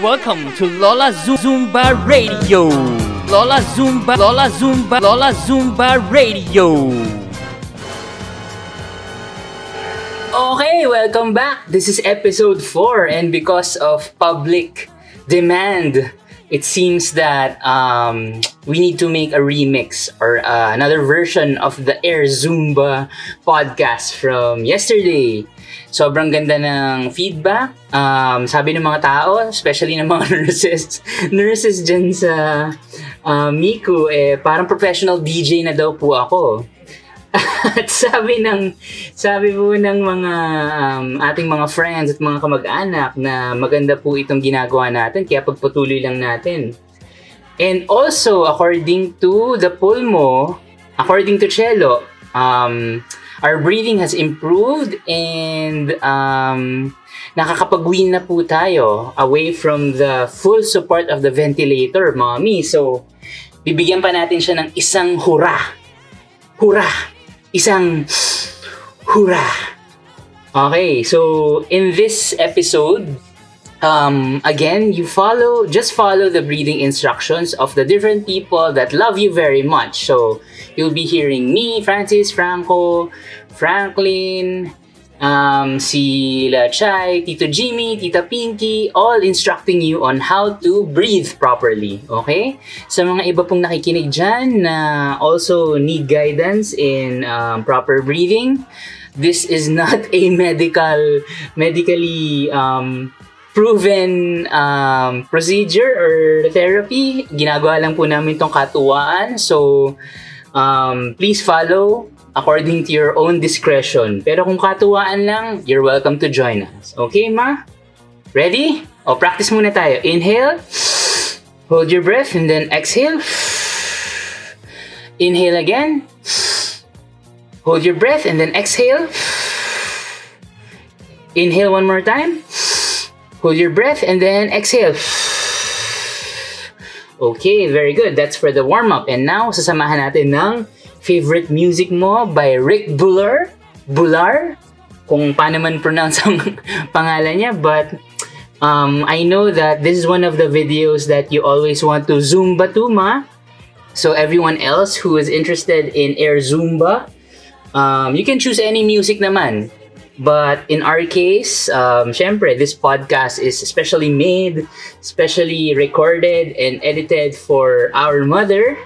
Welcome to Lola Zumba Radio. Lola Zumba, Lola Zumba, Lola Zumba Radio. Okay, welcome back. This is episode 4 and because of public demand, it seems that um, we need to make a remix or uh, another version of the Air Zumba podcast from yesterday. Sobrang ganda ng feedback. Um, sabi ng mga tao, especially ng mga nurses, nurses dyan sa uh, Miku, eh, parang professional DJ na daw po ako. at sabi ng sabi po ng mga um, ating mga friends at mga kamag-anak na maganda po itong ginagawa natin kaya pagpatuloy lang natin. And also according to the pulmo, according to Chelo, um, our breathing has improved and um, nakakapag-win na po tayo away from the full support of the ventilator, mommy. So, bibigyan pa natin siya ng isang hura. Hura! Isang hura. Okay, so in this episode, um, again, you follow, just follow the breathing instructions of the different people that love you very much. So you'll be hearing me, Francis, Franco, Franklin, um, si La Chai, Tito Jimmy, Tita Pinky, all instructing you on how to breathe properly. Okay? Sa mga iba pong nakikinig dyan na also need guidance in um, proper breathing, this is not a medical, medically um, proven um, procedure or therapy. Ginagawa lang po namin tong katuwaan. So, um, please follow according to your own discretion. Pero kung katuwaan lang, you're welcome to join us. Okay, ma? Ready? O, practice muna tayo. Inhale. Hold your breath and then exhale. Inhale again. Hold your breath and then exhale. Inhale one more time. Hold your breath and then exhale. Okay, very good. That's for the warm-up. And now, sasamahan natin ng favorite music mo by Rick Buller. Bular? Kung paano man pronounce ang pangalan niya. But um, I know that this is one of the videos that you always want to Zumba to, ma. So everyone else who is interested in Air Zumba, um, you can choose any music naman. But in our case, um, syempre, this podcast is especially made, especially recorded and edited for our mother.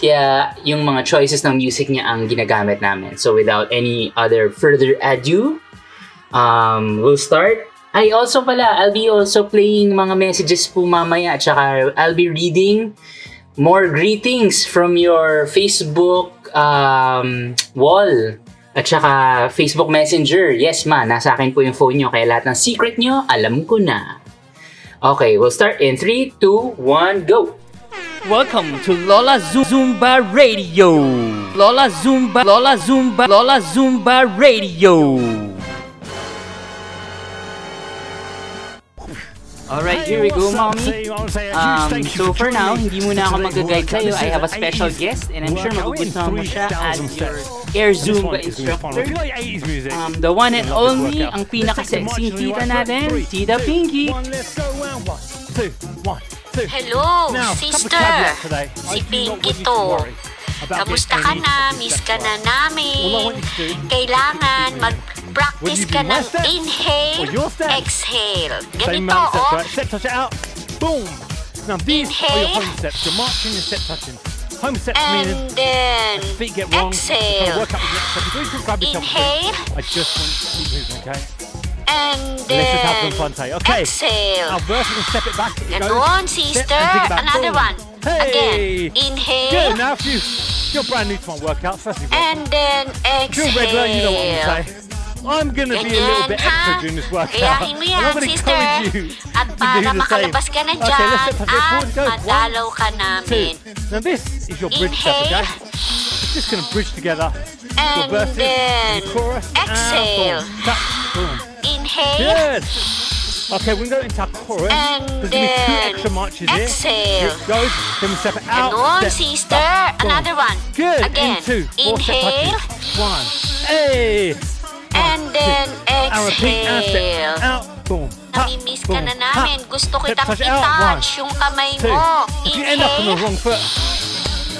Kaya yung mga choices ng music niya ang ginagamit namin. So without any other further ado, um, we'll start. I also pala, I'll be also playing mga messages po mamaya at saka I'll be reading more greetings from your Facebook um, wall at saka Facebook Messenger. Yes ma, nasa akin po yung phone nyo kaya lahat ng secret nyo, alam ko na. Okay, we'll start in 3, 2, 1, go! Welcome to Lola Zumba Radio. Lola Zumba, Lola Zumba, Lola Zumba Radio. Alright, here we go, mommy. Um, so for now, hindi muna ako mag-guide. I have a special guest and I'm sure magugustuhan mo siya as your Air Zumba instructor. Um, the one and only, ang pinaka-sexy tita natin, Tita Pinky. One, let's go. One, two, one, Hello, now, sister! Si Kamusta ka na? Miss ka na namin. Kailangan mag practice ka ng inhale, exhale. Ganito, oh. Touch it out. Boom! Now these are your home steps. Marching and touching. Home steps and then feet get wrong. Exhale. Work the. Inhale. I just want to keep moving, okay? And Let's just have some uh, then, fun today. Okay. exhale. Now first we can step it back. Goes. Ganon, Step sister. and Another boom. one. Hey. Again. Good. Inhale. Now if you you're brand new to my workouts, firstly. And then, If you're regular, you know what I'm exhale. gonna say. I'm gonna be a little bit extra during this workout. Gayahin mo and yan, sister. At to para makalabas ka na Okay, let's step touch it at forward. Go. madalaw ka One, two. namin. Now this is your bridge step, okay? Just gonna bridge together. And your then your chorus, exhale. and. Inhale. Good. Okay, we're going to go into our chorus. And There's gonna be two then extra marches exhale. Here it goes. Then we step it out. Ganon, step, sister. boom. Another one. Good. Again. Into Inhale. One. Hey. And then And repeat and step exhale. out. Boom. Namimiss ka na namin. Gusto kitang touch it out. One, yung kamay two. mo. If you end up on the wrong foot,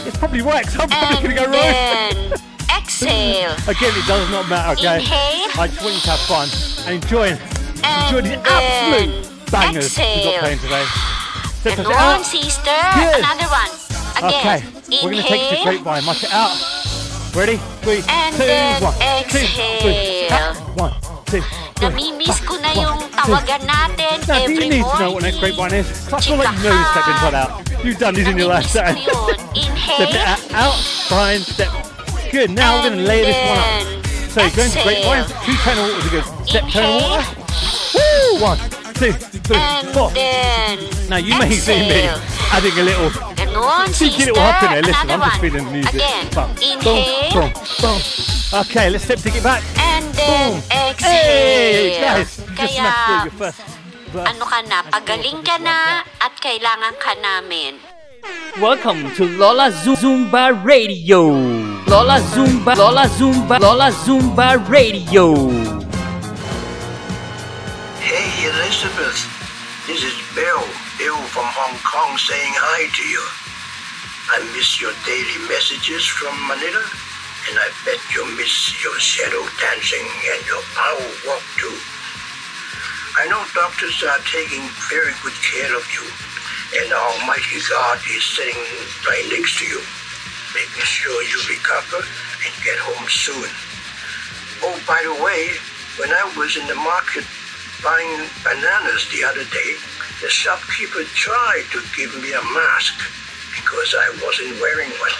it's probably. 'cause I'm probably going to go wrong. exhale. Again, it does not matter, okay? Inhale. I just want you to have fun and enjoy, enjoy And these then absolute bangers we've got exhale. playing today. Step, And it one, out. sister. Good. Another one. Again. Okay, we're going to take it to Inhale. grapevine. March it out. Ready? Three, And two, one, two, three. exhale. One, two. Namimiss ko na yung tawagan natin no, every morning. you need to know what an escape one is? That's all that you know is stepping one out. You've done this in your lifetime. Inhale. step it out, fine, step. Good, now we're going to lay this one up. So exhale. going to great one, two turn water, good. Step, turn water. Woo! One two, three, And four. then Now you may see me adding a little And one, cheeky sister. little hop in there. Listen, Another I'm just one. feeling the music. Again. Boom, Inhale. boom, boom, boom. Okay, let's step take it back. And then Boom. exhale. Hey, guys, just Kaya, smashed through your first verse. ano ka na, pagaling ka na at kailangan ka namin. Welcome to Lola Zumba Radio. Lola Zumba, Lola Zumba, Lola Zumba Radio. Elizabeth. This is Bill. Bill from Hong Kong saying hi to you. I miss your daily messages from Manila, and I bet you miss your shadow dancing and your power walk too. I know doctors are taking very good care of you, and Almighty God is sitting right next to you, making sure you recover and get home soon. Oh, by the way, when I was in the market buying bananas the other day, the shopkeeper tried to give me a mask because I wasn't wearing one.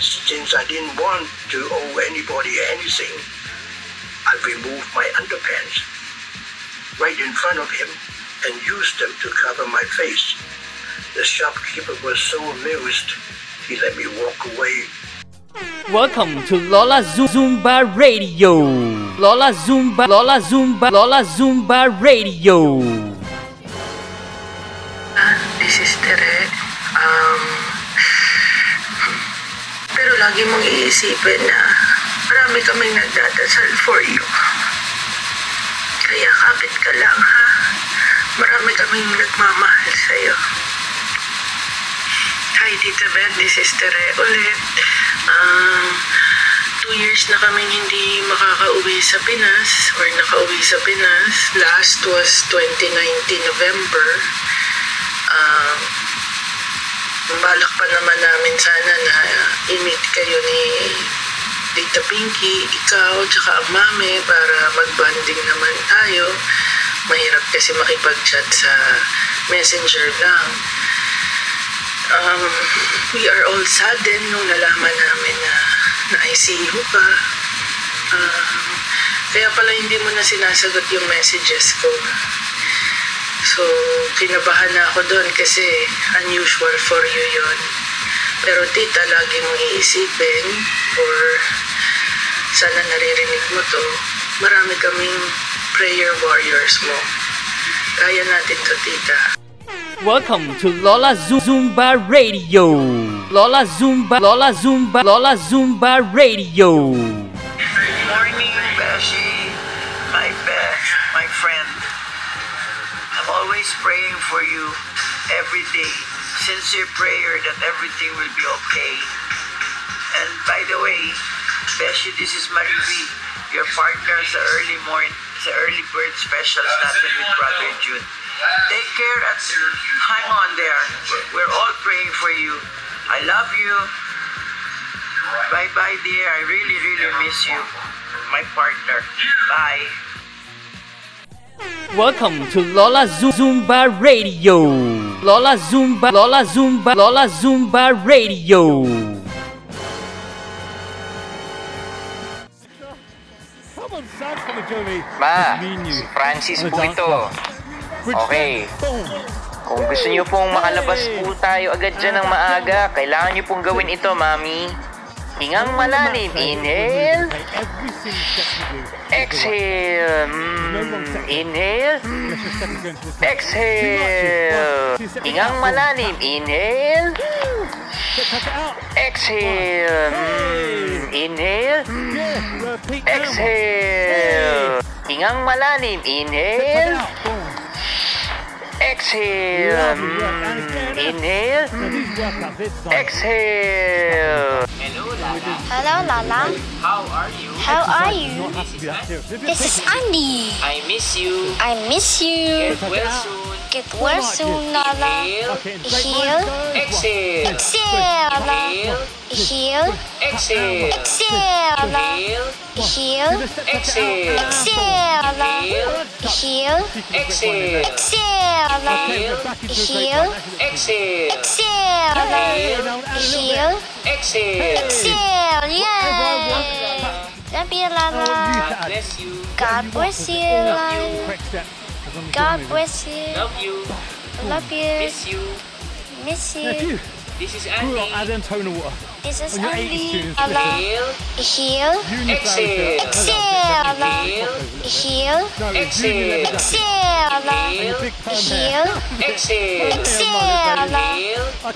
Since I didn't want to owe anybody anything, I removed my underpants right in front of him and used them to cover my face. The shopkeeper was so amused, he let me walk away Welcome to Lola Zumba Radio. Lola Zumba, Lola Zumba, Lola Zumba Radio. This is Tere. Um, pero lagi mong iisipin na marami kaming nagdadasal for you. Kaya kapit ka lang ha. Marami kaming nagmamahal sa'yo. Hi, Tita Beth. This is Tere ulit. Um, two years na kaming hindi makakauwi sa Pinas or nakauwi sa Pinas. Last was 2019 November. Um, balak pa naman namin sana na i-meet kayo ni Tita Pinky, ikaw, tsaka ang mami para mag-bonding naman tayo. Mahirap kasi makipag-chat sa messenger lang. Um, we are all saddened nung nalaman namin na na-ICU ka. Um, kaya pala hindi mo na sinasagot yung messages ko. So, kinabahan na ako doon kasi unusual for you yon. Pero tita, lagi mong iisipin or sana naririnig mo to, marami kaming prayer warriors mo. Kaya natin to, tita. Welcome to Lola Zumba Radio. Lola Zumba, Lola Zumba, Lola Zumba Radio. Morning, Beshi, my best, my friend. I'm always praying for you every day. Sincere prayer that everything will be okay. And by the way, Beshi, this is Marivi, your partner early morning, sa early bird specials natin with Brother June. Take care and hang on there. We're all praying for you. I love you. Bye bye, dear. I really, really miss you. My partner. Bye. Welcome to Lola Zo- Zumba Radio. Lola Zumba, Lola Zumba, Lola Zumba Radio. Come on, son, come and join. Ma, Just me and you. si Francis On po ito. Okay. Kung gusto niyo pong makalabas po tayo agad dyan ng maaga, kailangan niyo pong gawin ito, Mami. Hingang malalim. Inhale. Exhale. Mm, inhale. Step. Exhale. Hingang malalim. Inhale. Exhale. Mm, inhale. Exhale. Hingang malalim. Inhale. Exhale. Mm, Inhale. Exhale. Hello, Lala. How are you? How are you? This is Andy. I miss you. I miss you. Get well soon. Get well soon, Lala. Inhale. Exhale. Exhale, Lala. Inhale. Exhale. Exhale, Lala. Inhale. Exhale. Exhale, Lala. Inhale. Exhale. Exhale. Inhale. Exhale. Exhale. Exhale. Inhale. Exhale. Exhale. Yeah. Don't be. Bless you. God bless you. God bless you. Love you. Love you. Miss you. Miss you. This is Andy. Adam Tonawater. This is oh, only Allah. Heal. Exhale. Exhale. Allah. Heal. Exhale. Exhale. Allah. Heal. Exhale. Exhale. Allah.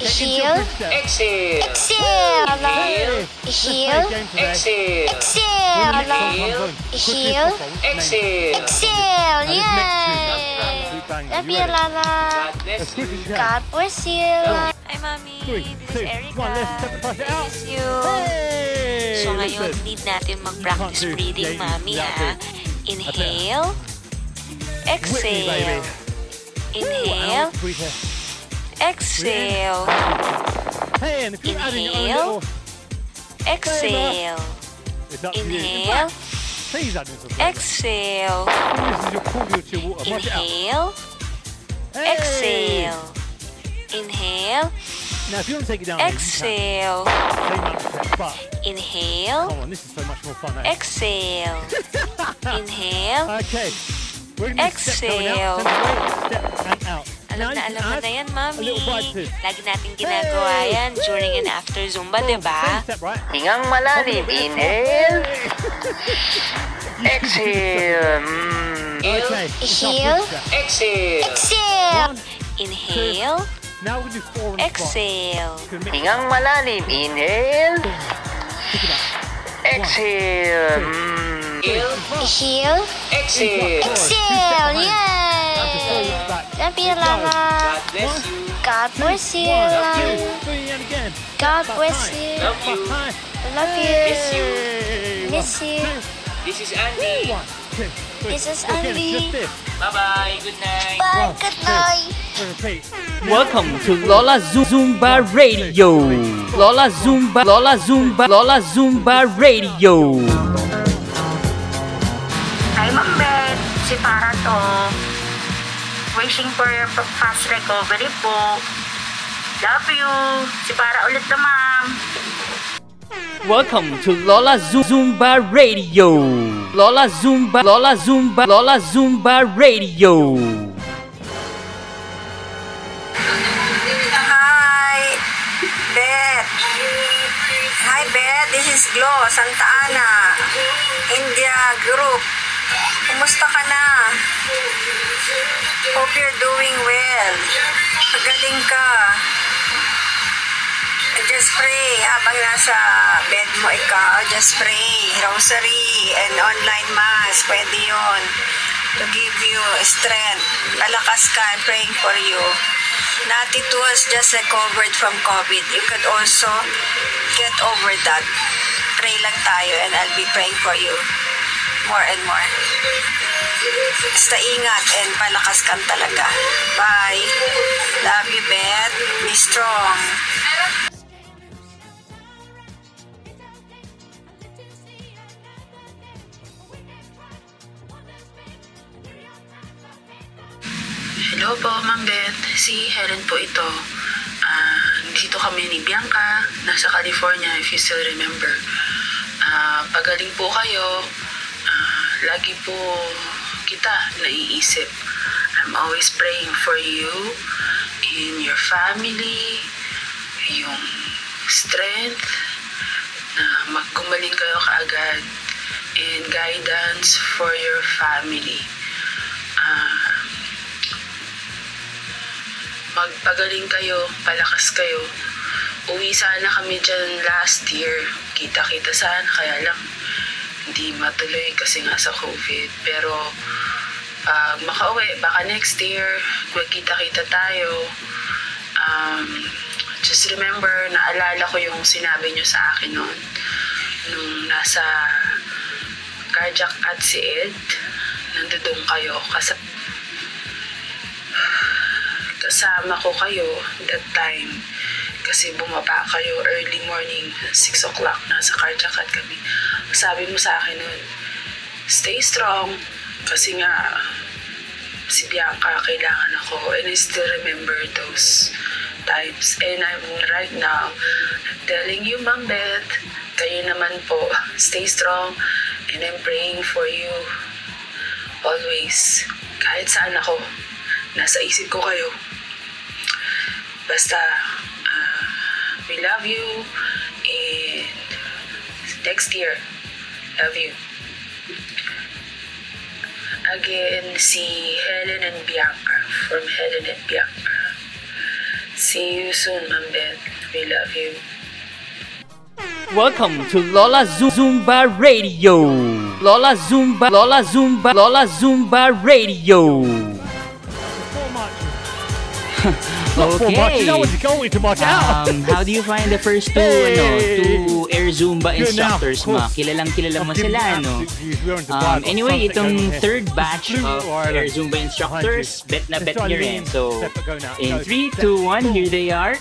Heal. Exhale. Exhale. Allah. Heal. Exhale. Exhale. Allah. Heal. Exhale. Exhale. Yay! Love You? Lala. God bless you. as you can. God bless you. Hi, Mami. Three, This two, is Erica. one, let's step the pressure out. Miss you. Hey! So ngayon, listen. need natin mag-practice breathing, yeah, Mami, yeah, ha? Inhale. Whip me, Exhale. Inhale. Exhale. Inhale. little, Exhale. Inhale. Exhale. Inhale. Exhale. Inhale. Now, if you want to take it down, exhale. Inhale. Come on, this is so much more fun. Eh? Exhale. Inhale. Okay. We're going to exhale. Step, going out, step and out. Alam na alam mo na yan, Mami. Lagi natin ginagawa yan during and after Zumba, di ba? Hingang malalim. Inhale. Exhale. Mm. Okay. step. Exhale. Exhale. Inhale. now we do four on the spot. Exhale. Hingang malalim. Inhale. Exhale. Mm. Inhale. Exhale. Exhale, yay! Don't be alone. God bless you. God bless you. Love you. Miss you. This is Andy. This is Andy. Bye bye. Good night. Bye. Good night. Welcome to Lola Zumba Radio. Lola Zumba. Lola Zumba. Lola Zumba Radio. Hi, Mom. Si Para to. Wishing for fast recovery po. Love you. Si Para ulit na, Ma'am. Welcome to Lola Zu- Zumba Radio. Lola Zumba, Lola Zumba, Lola Zumba Radio. Hi, Beth. Hi, Beth. This is Glo, Santa Ana. India Group. Kumusta ka na? Hope you're doing well. Magaling ka. Just pray habang nasa bed mo ikaw. Just pray. Rosary and online mass. Pwede yon To give you strength. Lalakas ka. I'm praying for you. Nati was just recovered from COVID. You could also get over that. Pray lang tayo and I'll be praying for you more and more. Basta ingat and palakas kang talaga. Bye. Love you, Beth. Be strong. Hello po, Ma'am Beth. Si Helen po ito. Ah, dito kami ni Bianca, nasa California, if you still remember. Ah, pagaling po kayo, lagi po kita naiisip. I'm always praying for you, in your family, yung strength, na magkumaling kayo kaagad, and guidance for your family. Ah, magpagaling kayo, palakas kayo. Uwi sana kami dyan last year. Kita-kita sana, kaya lang hindi matuloy kasi nga sa COVID. Pero uh, makauwi, baka next year, magkita-kita tayo. Um, just remember, naalala ko yung sinabi nyo sa akin noon. Nung nasa cardiac at si Ed, nandun kayo. Kas- kasama ko kayo that time. Kasi bumaba kayo early morning, 6 o'clock, nasa cardiac at kami. Sabi mo sa akin noon, stay strong. Kasi nga, si Bianca, kailangan ako. And I still remember those times. And I'm right now telling you, Ma'am Beth, kayo naman po, stay strong. And I'm praying for you always. Kahit saan ako, nasa isip ko kayo. Basta, we love you. And next year, love you. Again, si Helen and Bianca from Helen and Bianca. See you soon, Ma'am Beth. We love you. Welcome to Lola Zumba Radio. Lola Zumba, Lola Zumba, Lola Zumba Radio. For much. Okay. you're going to much out. Um, how do you find the first two, Hey! ano, two air Zumba instructors mo? Kilalang kilala mo sila, no? Um, anyway, itong third batch of Air Zumba instructors, bet na bet nyo rin. So, in 3, 2, 1, here they are.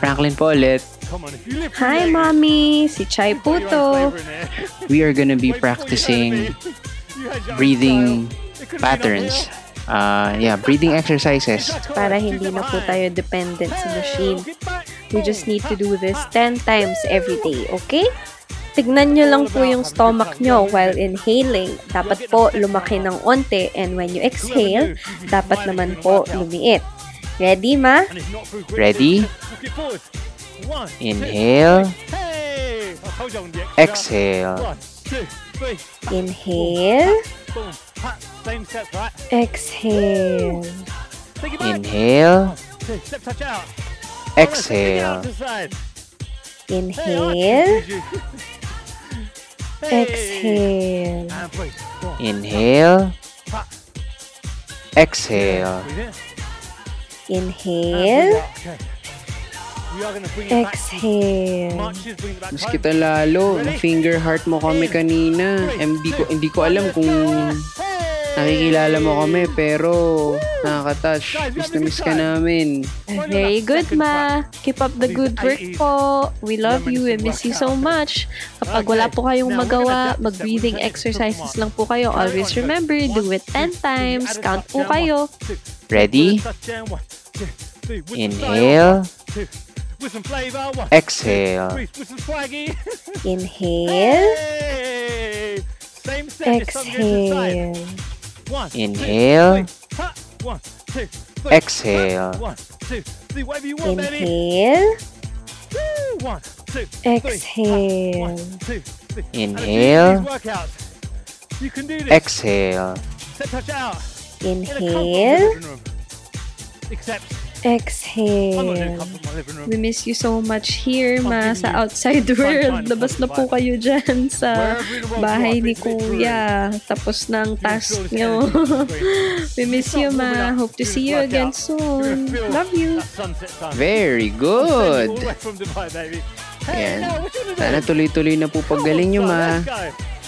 Franklin po ulit. Hi, Mommy! Si Chai po to. We are gonna be practicing breathing patterns. Uh, yeah, breathing exercises. Para hindi na po tayo dependent sa machine. We just need to do this 10 times every day, okay? Tignan nyo lang po yung stomach nyo while inhaling. Dapat po lumaki ng onte and when you exhale, dapat naman po lumiit. Ready, ma? Ready? Inhale. Exhale. Inhale. boom, pat, same right? Exhale. Inhale. Step touch out. Exhale. Inhale. Exhale. Inhale. Exhale. Inhale. Exhale. Mas kita lalo. Finger heart mo kami kanina. Hindi ko, hindi ko alam kung nakikilala mo kami pero nakaka-touch. Miss na miss ka namin. Very good, ma. Keep up the good work po. We love you and miss you so much. Kapag wala po kayong magawa, mag-breathing exercises lang po kayo. Always remember, do it 10 times. Count po kayo. Ready? Inhale. Exhale. Inhale. Hey. Same Exhale. One, Inhale. Two, One, two, Exhale. One, two, three, whatever you want, Inhale. Baby. One, two, Exhale. One, two, three. Inhale. You can do this. Exhale. Set touch out. Inhale. In Except Exhale. living room. We miss you so much here, ma, sa outside world. Labas na po kayo dyan sa bahay ni Kuya. Tapos na ang task nyo. We miss you, ma. Hope to see you again soon. Love you. Very good. Ayan. Sana tuloy-tuloy na po paggaling nyo, ma.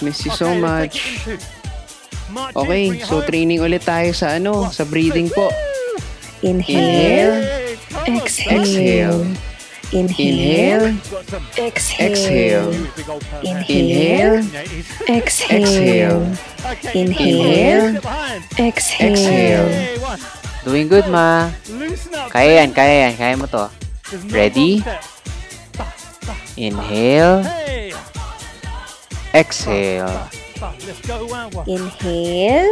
Miss you so much. Okay, so training ulit tayo sa ano, sa breathing po. Inhale, exhale. Inhale, exhale. Inhale, exhale. Inhale, exhale. Doing good, Ma. Kaya yan, kaya yan. Kaya mo to. Ready? Inhale. Exhale. Inhale.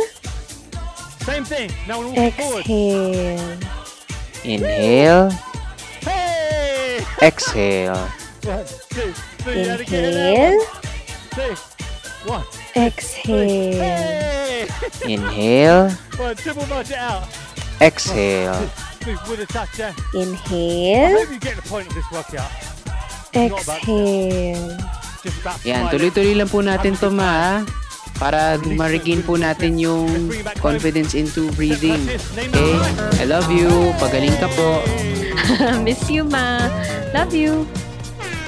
Same thing. Now we're walking forward. Exhale. Inhale. Hey. Exhale. One, two, three. and again. Inhale. Two. One. Exhale. Hey. Inhale. One. Triple march it out. Exhale. With a Inhale. hope you get the point of this workout. Exhale. Yan, tuloy-tuloy lang po natin to ma, ha? Para ma-regain po natin yung confidence into breathing. Okay? I love you. Pagaling ka po. Miss you, ma. Love you.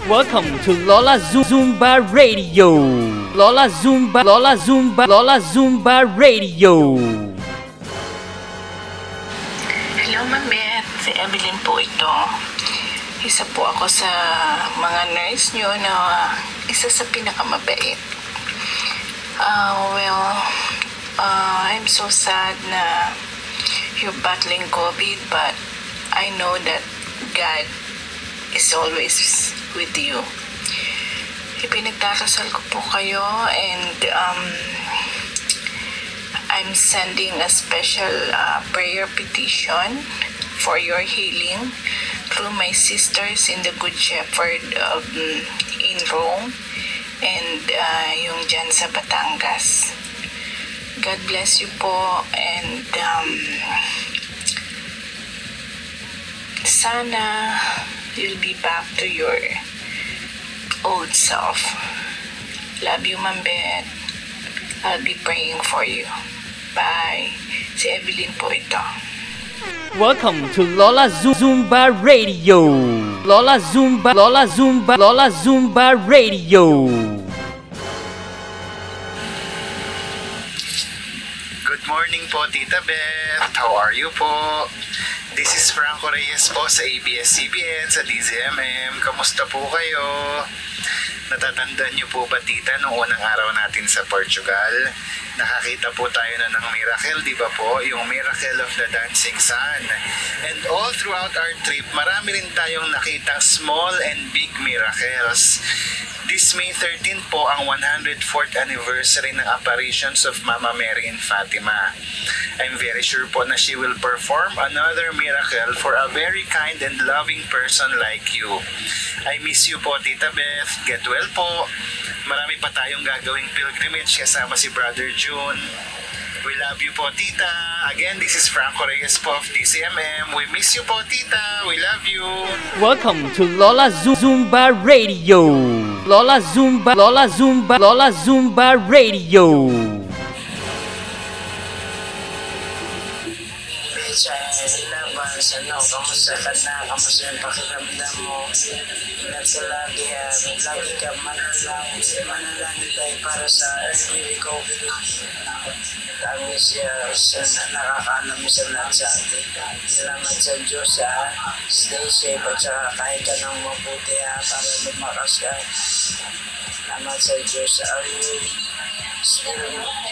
Welcome to Lola Zumba Radio. Lola Zumba, Lola Zumba, Lola Zumba Radio. Hello, Ma'am Beth. Si Evelyn po ito. Isa po ako sa mga nurse nyo na isa sa pinakamabait. Uh, well, uh, I'm so sad na you're battling COVID, but I know that God is always with you. Ipinagdarasal ko po kayo and um, I'm sending a special uh, prayer petition for your healing through my sisters in the Good Shepherd um, in Rome and uh, yung dyan sa Batangas. God bless you po and um, sana you'll be back to your old self. Love you, Ma'am Beth. I'll be praying for you. Bye. Si Evelyn po ito. Welcome to Lola Zumba Radio. Lola Zumba, Lola Zumba, Lola Zumba Radio. Good morning po, Tita Beth. How are you po? This is Franco Reyes po sa ABS-CBN sa DZMM. Kamusta po kayo? Natatandaan niyo po ba, Tita, nung unang araw natin sa Portugal? Nakakita po tayo na ng miracle, di ba po? Yung miracle of the dancing sun. And all throughout our trip, marami rin tayong nakitang small and big miracles. This May 13 po ang 104th anniversary ng apparitions of Mama Mary in Fatima. I'm very sure po na she will perform another miracle for a very kind and loving person like you. I miss you po, Tita Beth. Get well po. Marami pa tayong gagawing pilgrimage kasama si Brother June. We love you po, Tita. Again, this is Franco Reyes po of DCMM. We miss you po, Tita. We love you. Welcome to Lola Zumba Radio. Lola Zumba, Lola Zumba, Lola Zumba Radio. Ka na, kamusta yung pakiramdam mo, ingat ka lagi, ah, lagi ka manalangin, manalangin tayo para sa early recovery. Sabi siya sa nakakaanam sa lahat sa atin. Salamat sa Diyos, ah. Stay safe at saka kahit ka ng mabuti, ah, para lumakas ka. Salamat sa Diyos. Are you still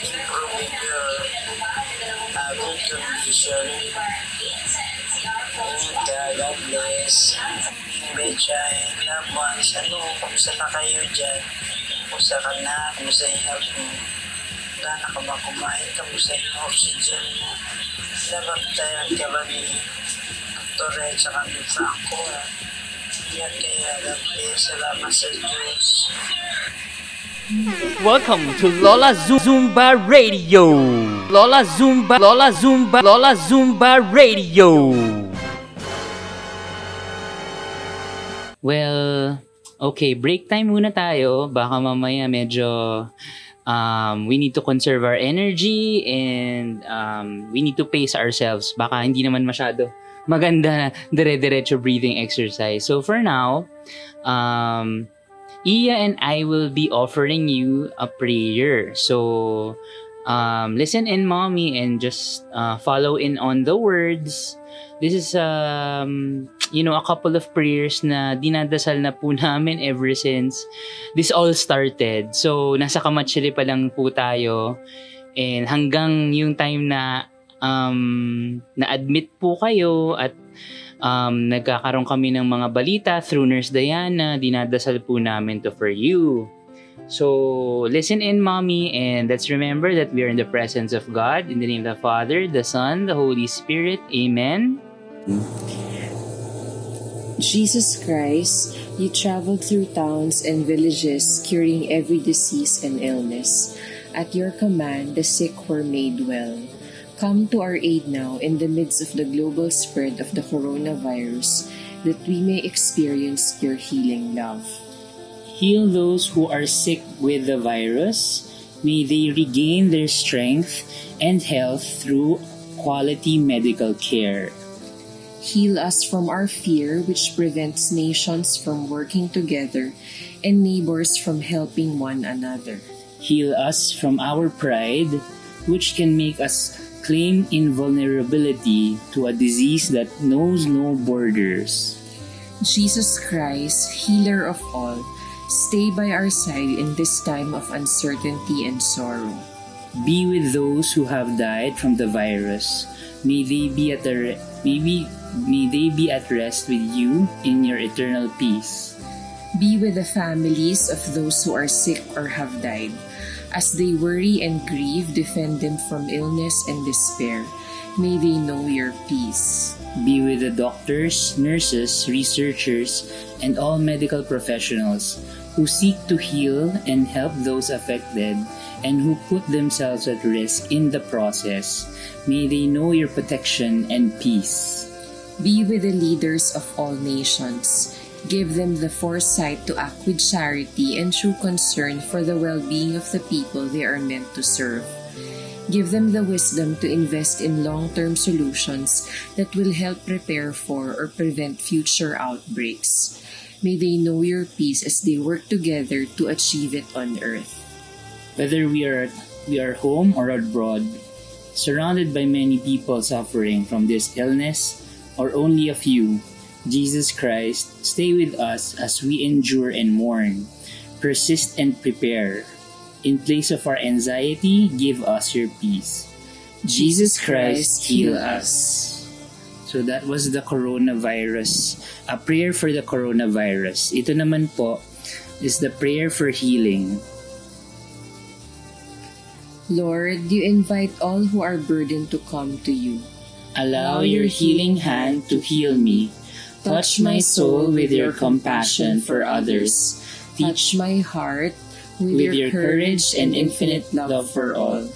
improving your uh, good condition? Bless. Becha, loved ones, ano, kumusta na kayo dyan? Kumusta ka na? Kumusta yung health mo? Wala na ka ba kumain? Kamusta yung oxygen mo? Dapat tayo ka ba ni Torre at saka ni Franco? ah? Ingat kayo, God bless. Salamat sa Diyos. Welcome to Lola Zumba Radio. Lola Zumba, Lola Zumba, Lola Zumba Radio. Well, okay, break time muna tayo. Baka mamaya medyo um, we need to conserve our energy and um, we need to pace ourselves. Baka hindi naman masyado maganda na dire-diretso breathing exercise. So for now, um, Iya and I will be offering you a prayer. So um, listen in, mommy, and just uh, follow in on the words. This is um, you know, a couple of prayers na dinadasal na po namin ever since this all started. So, nasa kamatsili pa lang po tayo. And hanggang yung time na um, na-admit po kayo at um, nagkakaroon kami ng mga balita through Nurse Diana, dinadasal po namin to for you. So, listen in, mommy, and let's remember that we are in the presence of God. In the name of the Father, the Son, the Holy Spirit. Amen. Jesus Christ, you traveled through towns and villages, curing every disease and illness. At your command, the sick were made well. Come to our aid now in the midst of the global spread of the coronavirus, that we may experience your healing love. Heal those who are sick with the virus. May they regain their strength and health through quality medical care. Heal us from our fear, which prevents nations from working together and neighbors from helping one another. Heal us from our pride, which can make us claim invulnerability to a disease that knows no borders. Jesus Christ, healer of all, stay by our side in this time of uncertainty and sorrow. Be with those who have died from the virus. May they be at the re- may, be, may they be at rest with you in your eternal peace. Be with the families of those who are sick or have died. As they worry and grieve, defend them from illness and despair. May they know your peace. Be with the doctors, nurses, researchers, and all medical professionals who seek to heal and help those affected and who put themselves at risk in the process. May they know your protection and peace. Be with the leaders of all nations. Give them the foresight to act with charity and true concern for the well being of the people they are meant to serve. Give them the wisdom to invest in long term solutions that will help prepare for or prevent future outbreaks. May they know your peace as they work together to achieve it on earth. Whether we are we are home or abroad, surrounded by many people suffering from this illness or only a few, Jesus Christ, stay with us as we endure and mourn. Persist and prepare. In place of our anxiety, give us your peace. Jesus Christ, heal us. So that was the coronavirus. A prayer for the coronavirus. Ito naman po is the prayer for healing. Lord, you invite all who are burdened to come to you. Allow your healing hand to heal me. Touch my soul with your compassion for others. Teach my heart with, your courage and infinite love for all.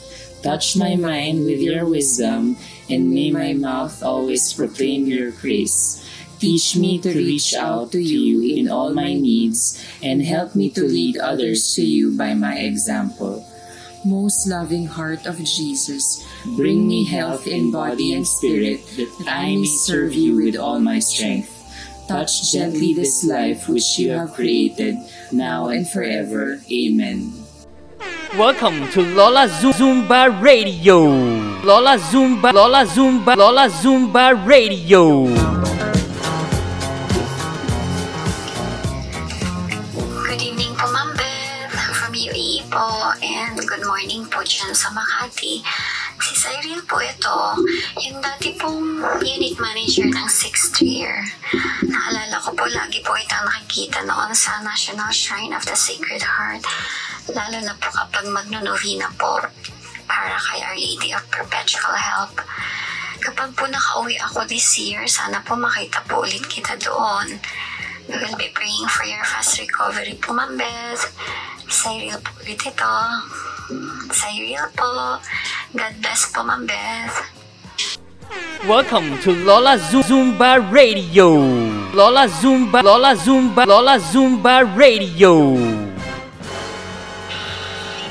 Touch my mind with your wisdom, and may my mouth always proclaim your praise. Teach me to reach out to you in all my needs, and help me to lead others to you by my example. Most loving heart of Jesus, Bring me health in body and spirit, that I may serve you with all my strength. Touch gently this life which you have created, now and forever. Amen. Welcome to Lola Zumba Radio. Lola Zumba, Lola Zumba, Lola Zumba Radio. Good evening po, Ma'am Beth, from UAE po, and good morning po dyan sa Makati. Si Cyril po ito, yung dati pong unit manager ng 6th year. Naalala ko po, lagi po itang nakikita noon sa National Shrine of the Sacred Heart, lalo na po kapag magnonovena po para kay Our Lady of Perpetual Help. Kapag po nakauwi ako this year, sana po makita po ulit kita doon. We will be praying for your fast recovery po, Ma'am Beth. Cyril po ulit ito. Cyril po. God bless po, Ma'am Beth. Welcome to Lola Zumba Radio. Lola Zumba, Lola Zumba, Lola Zumba Radio.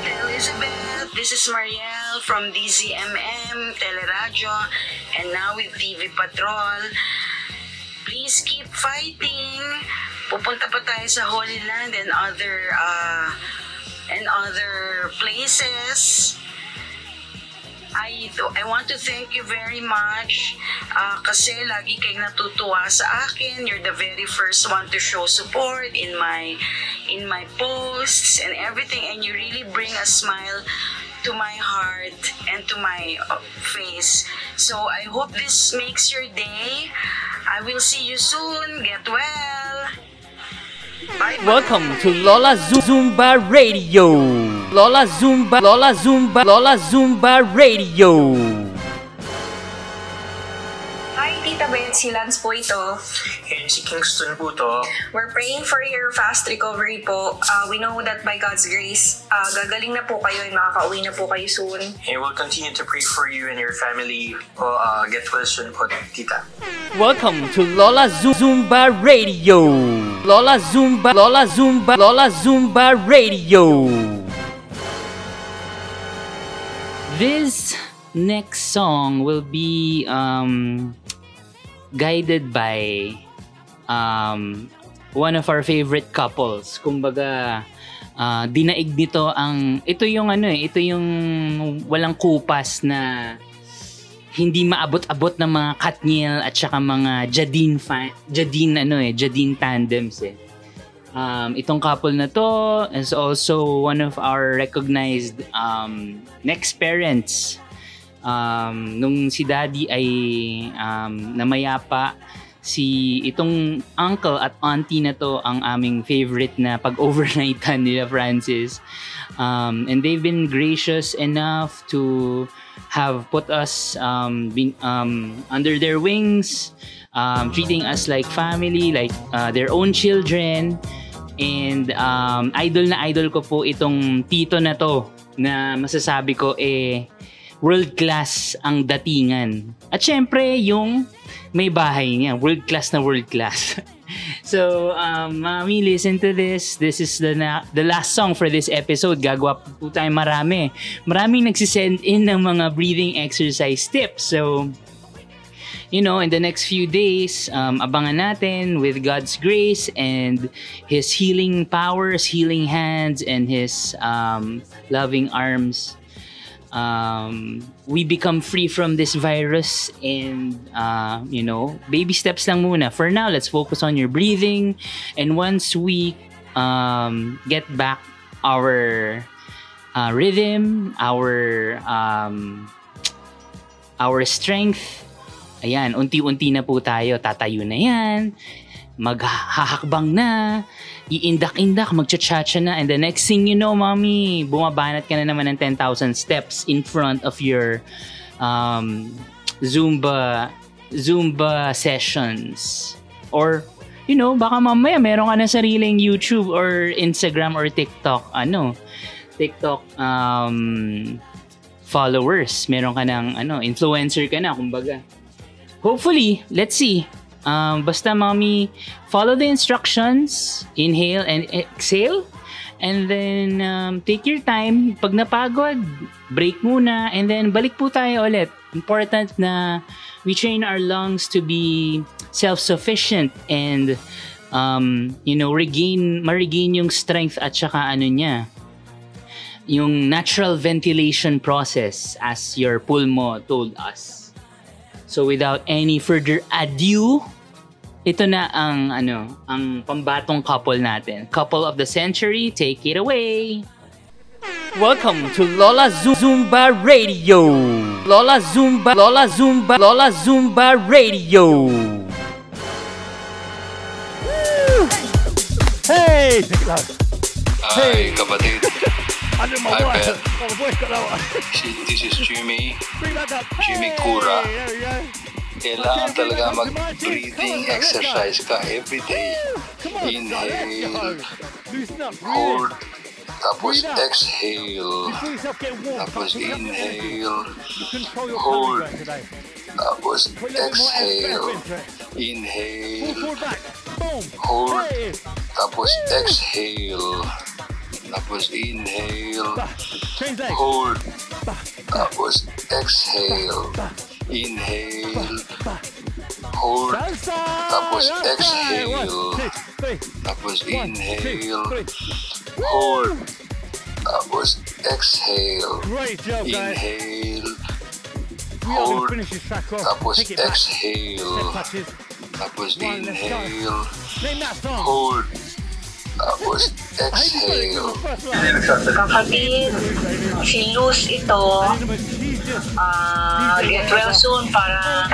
Elizabeth, this is Marielle from DZMM Teleradio and now with TV Patrol. Please keep fighting. Pupunta pa tayo sa Holy Land and other uh, and other places. I, I want to thank you very much uh, kasi lagi kayong natutuwa sa akin. You're the very first one to show support in my in my posts and everything and you really bring a smile to my heart and to my uh, face. So I hope this makes your day. I will see you soon. Get well. Welcome to Lola Zumba Radio. Lola Zumba, Lola Zumba, Lola Zumba Radio. Si Lance po ito. And si Kingston po to. We're praying for your fast recovery po. Uh, we know that by God's grace, uh, gagaling na po kayo and makakauwi na po kayo soon. And we'll continue to pray for you and your family. Po, uh, get well soon po, Tita. Welcome to Lola Zumba Radio. Lola Zumba, Lola Zumba, Lola Zumba Radio. This next song will be um, guided by um, one of our favorite couples. Kumbaga, uh, dinaig nito ang ito yung ano eh, ito yung walang kupas na hindi maabot-abot ng mga Katniel at saka mga Jadine fan, Jadine ano eh, Jadine tandems eh. Um, itong couple na to is also one of our recognized um, next parents um, nung si daddy ay um, namayapa, si itong uncle at auntie na to ang aming favorite na pag-overnightan nila Francis. Um, and they've been gracious enough to have put us um, being, um, under their wings, um, treating us like family, like uh, their own children. And um, idol na idol ko po itong tito na to na masasabi ko eh world class ang datingan. At syempre, yung may bahay niya, world class na world class. so, um, mami, listen to this. This is the na- the last song for this episode. Gagawa po tayo marami. Maraming nagsisend in ng mga breathing exercise tips. So, you know, in the next few days, um, abangan natin with God's grace and His healing powers, healing hands, and His um, loving arms um, we become free from this virus and uh, you know baby steps lang muna. For now let's focus on your breathing. And once we um, get back our uh, rhythm our um, our strength ayan unti-unti na po tayo tatayo na yan maghahakbang na iindak-indak, magchachacha na, and the next thing you know, mommy, bumabanat ka na naman ng 10,000 steps in front of your um, Zumba Zumba sessions. Or, you know, baka mamaya meron ka na sariling YouTube or Instagram or TikTok, ano, TikTok um, followers. Meron ka ng, ano, influencer ka na, kumbaga. Hopefully, let's see, Um, basta mommy, follow the instructions, inhale and exhale, and then um, take your time. Pag napagod, break muna, and then balik po tayo ulit. Important na we train our lungs to be self-sufficient and um, you know, regain, ma-regain yung strength at saka ano niya, yung natural ventilation process as your pulmo told us. So without any further ado, ito na ang ano, ang pambatong couple natin. Couple of the century, take it away. Welcome to Lola Zumba Radio. Lola Zumba, Lola Zumba, Lola Zumba Radio. Hey, Nicholas. Hi, kapatid. I knew my wife. Oh, my wife got that one. this is Jimmy. Bring that up. Jimmy Kura. Hey, there we go. Kailangan talaga mag-breathing exercise ka every day. On, Inhale. Hold. Tapos exhale. Tapos inhale. Hold. Tapos exhale. Inhale. Hold. Tapos exhale. That was inhale. Hold. That was exhale. Inhale. Hold. That was exhale. That was inhale. Hold. That was exhale. Great job, guys. Inhale. Hold. That was exhale. That was inhale. Hold. Tapos exhale. Kapatid, si Luz ito, uh, get well soon para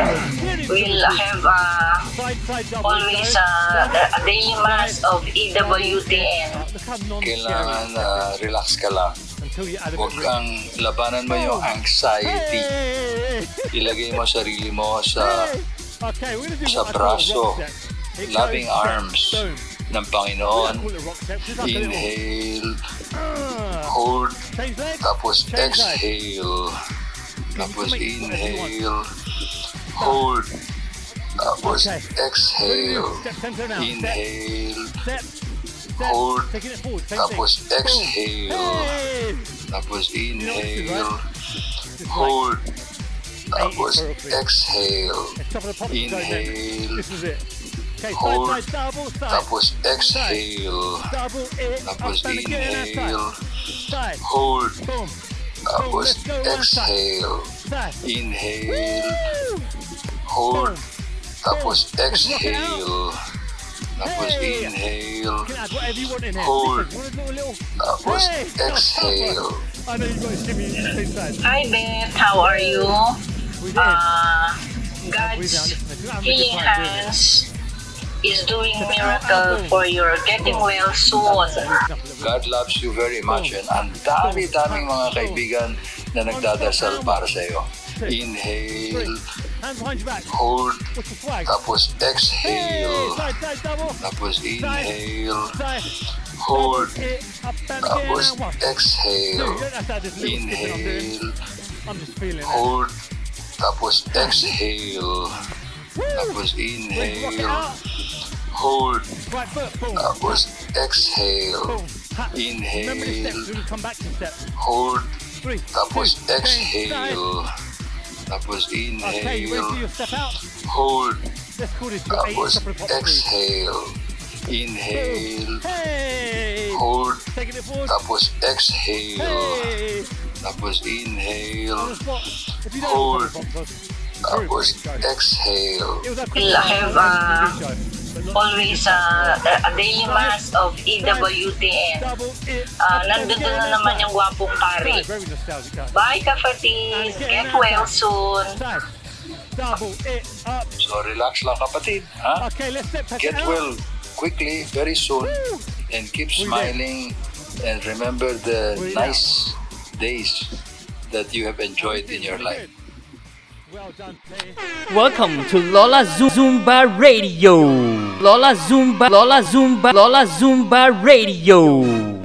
we'll have uh, always uh, a daily mass of EWTN. Kailangan ah, relax ka lang. Huwag kang labanan mo yung anxiety. Ilagay mo sarili mo sa sa braso, loving arms ng Panginoon. Inhale, hold, tapos exhale. Tapos inhale, hold, tapos exhale. Inhale, hold, tapos exhale. Tapos inhale, hold, tapos exhale. Inhale, Okay, hold, side, double, side. tapos exhale, double it, tapos inhale, side. hold, Boom. tapos Boom. exhale, side. inhale, Woo! hold, Boom. tapos Boom. exhale, tapos hey. inhale, you can add whatever you want in here. hold, Listen, little, little... tapos hey. exhale. I know you guys give me the same side. Hi Beth, how are you? Uh, we did. Uh, God's healing hands. Is doing miracle for your getting well soon. God loves you very much and ang dami-daming mga kaibigan na nagdadasal para sa iyo. Inhale, hold, tapos exhale, tapos inhale, hold, tapos exhale, inhale, hold, tapos exhale, That was inhale. Hold. That was exhale. Inhale. Hold. That was exhale. That was inhale. Hold. That was exhale. Inhale. Hold. That was exhale. That was inhale. Hold. Tapos exhale. We'll have uh, always uh, a daily mass of EWTN. Uh, nandito na naman yung gwapong pare. Bye, kafatis. Get well soon. So relax lang kapatid, ha? Get well quickly, very soon, and keep smiling and remember the nice days that you have enjoyed in your life. Welcome to Lola Zumba Radio. Lola Zumba, Lola Zumba, Lola Zumba Radio.